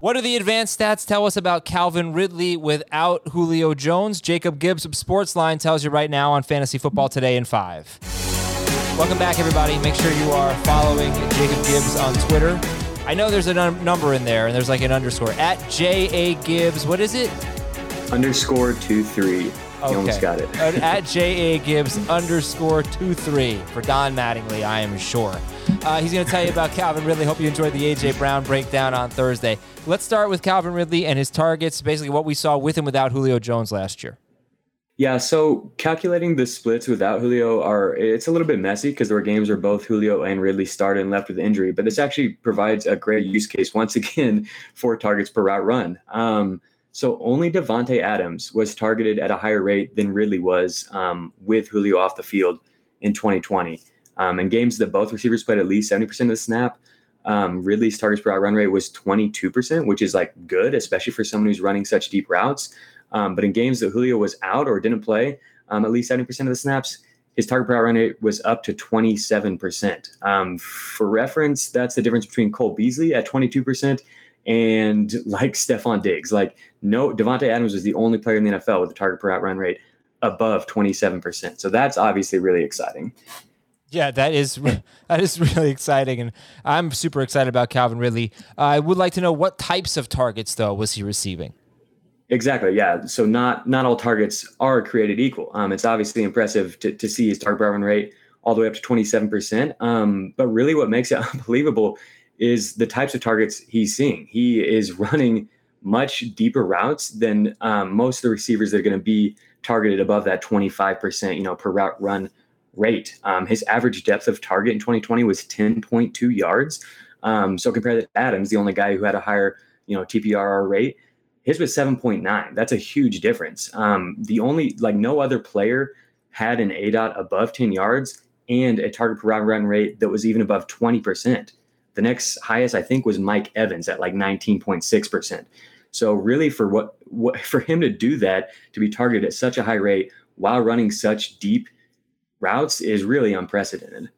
What do the advanced stats tell us about Calvin Ridley without Julio Jones? Jacob Gibbs of Sportsline tells you right now on Fantasy Football Today in five. Welcome back, everybody. Make sure you are following Jacob Gibbs on Twitter. I know there's a num- number in there, and there's like an underscore at J A Gibbs. What is it? Underscore two three. Okay. You almost got it. At J A Gibbs underscore two three for Don Mattingly, I am sure. Uh, he's going to tell you about Calvin Ridley. Hope you enjoyed the AJ Brown breakdown on Thursday. Let's start with Calvin Ridley and his targets. Basically, what we saw with and without Julio Jones last year. Yeah, so calculating the splits without Julio are it's a little bit messy because there were games where both Julio and Ridley started and left with injury, but this actually provides a great use case once again for targets per route run. Um, so only Davante Adams was targeted at a higher rate than Ridley was um, with Julio off the field in 2020. Um, in games that both receivers played at least 70% of the snap, um, Ridley's targets per route run rate was 22%, which is like good, especially for someone who's running such deep routes. Um, but in games that Julio was out or didn't play, um, at least 70% of the snaps, his target per route run rate was up to 27%. Um, for reference, that's the difference between Cole Beasley at 22% and like Stefon Diggs. Like, no, Davante Adams was the only player in the NFL with a target per route run rate above 27%. So that's obviously really exciting. Yeah, that is that is really exciting, and I'm super excited about Calvin Ridley. Uh, I would like to know what types of targets though was he receiving? Exactly. Yeah. So not not all targets are created equal. Um, it's obviously impressive to, to see his target run rate all the way up to 27%. Um, but really what makes it unbelievable is the types of targets he's seeing. He is running much deeper routes than um, most of the receivers that are going to be targeted above that 25%, you know, per route run rate. Um, his average depth of target in 2020 was 10.2 yards. Um, so compared to Adams, the only guy who had a higher, you know, TPRR rate, his was 7.9. That's a huge difference. Um, the only like no other player had an ADOT above 10 yards and a target per route run rate that was even above 20%. The next highest I think was Mike Evans at like 19.6%. So really for what, what for him to do that to be targeted at such a high rate while running such deep routes is really unprecedented.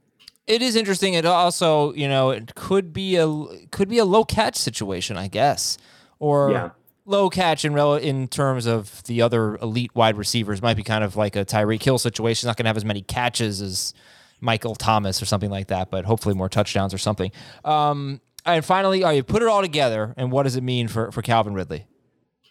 It is interesting. It also, you know, it could be a could be a low catch situation, I guess, or Yeah. low catch in rel- in terms of the other elite wide receivers. Might be kind of like a Tyreek Hill situation. Not going to have as many catches as Michael Thomas or something like that, but hopefully more touchdowns or something. Um, and finally, all right, you put it all together, and what does it mean for for Calvin Ridley?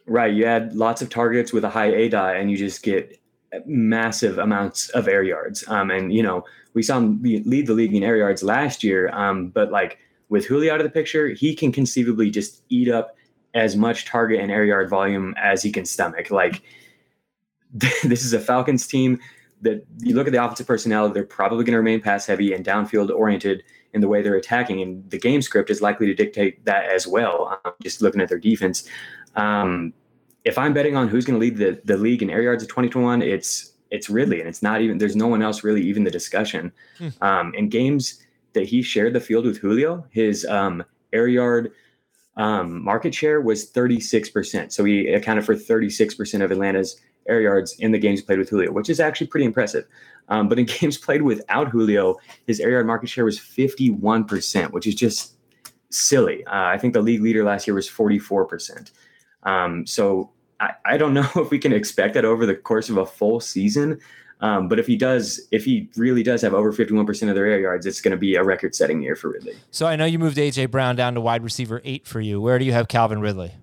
Right. You add lots of targets with a high ADOT and you just get massive amounts of air yards. Um, and, you know, we saw him lead the league in air yards last year. Um, but like with Julio out of the picture, he can conceivably just eat up as much target and air yard volume as he can stomach. Like this is a Falcons team that you look at the offensive personnel, they're probably going to remain pass heavy and downfield oriented in the way they're attacking. And the game script is likely to dictate that as well. Um, just looking at their defense. Um, if I'm betting on who's going to lead the, the league in air yards of 2021, it's it's Ridley, and it's not even there's no one else really even the discussion. Hmm. Um, in games that he shared the field with Julio, his um, air yard um, market share was 36%. So he accounted for 36% of Atlanta's air yards in the games played with Julio, which is actually pretty impressive. Um, but in games played without Julio, his air yard market share was 51%, which is just silly. Uh, I think the league leader last year was 44%. Um, so I, I don't know if we can expect that over the course of a full season. Um, but if he does, if he really does have over 51% of their air yards, it's going to be a record setting year for Ridley. So I know you moved AJ Brown down to wide receiver eight for you. Where do you have Calvin Ridley?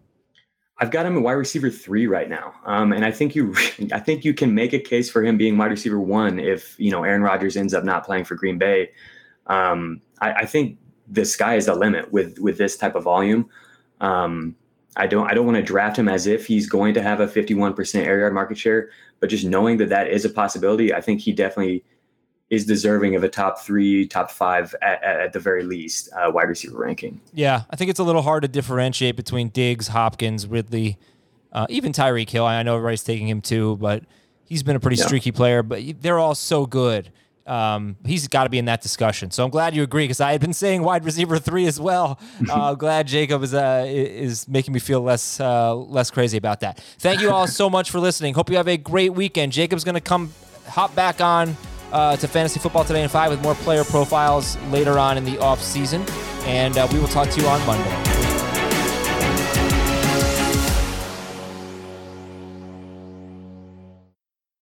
I've got him at wide receiver three right now, um, and I think you, I think you can make a case for him being wide receiver one if you know Aaron Rodgers ends up not playing for Green Bay. Um, I, I think the sky is the limit with with this type of volume. Um, I don't I don't want to draft him as if he's going to have a 51% air yard market share, but just knowing that that is a possibility, I think he definitely is deserving of a top three, top five at, at, the very least uh, wide receiver ranking. Yeah, I think it's a little hard to differentiate between Diggs, Hopkins, Ridley, uh, even Tyreek Hill. I know everybody's taking him too, but he's been a pretty Yeah. streaky player. But they're all so good. Um, he's got to be in that discussion. So I'm glad you agree because I had been saying wide receiver three as well. Uh, glad Jacob is uh, is making me feel less uh, less crazy about that. Thank you all so much for listening. Hope you have a great weekend. Jacob's going to come hop back on uh, to Fantasy Football Today and 5 with more player profiles later on in the off season. And uh, we will talk to you on Monday.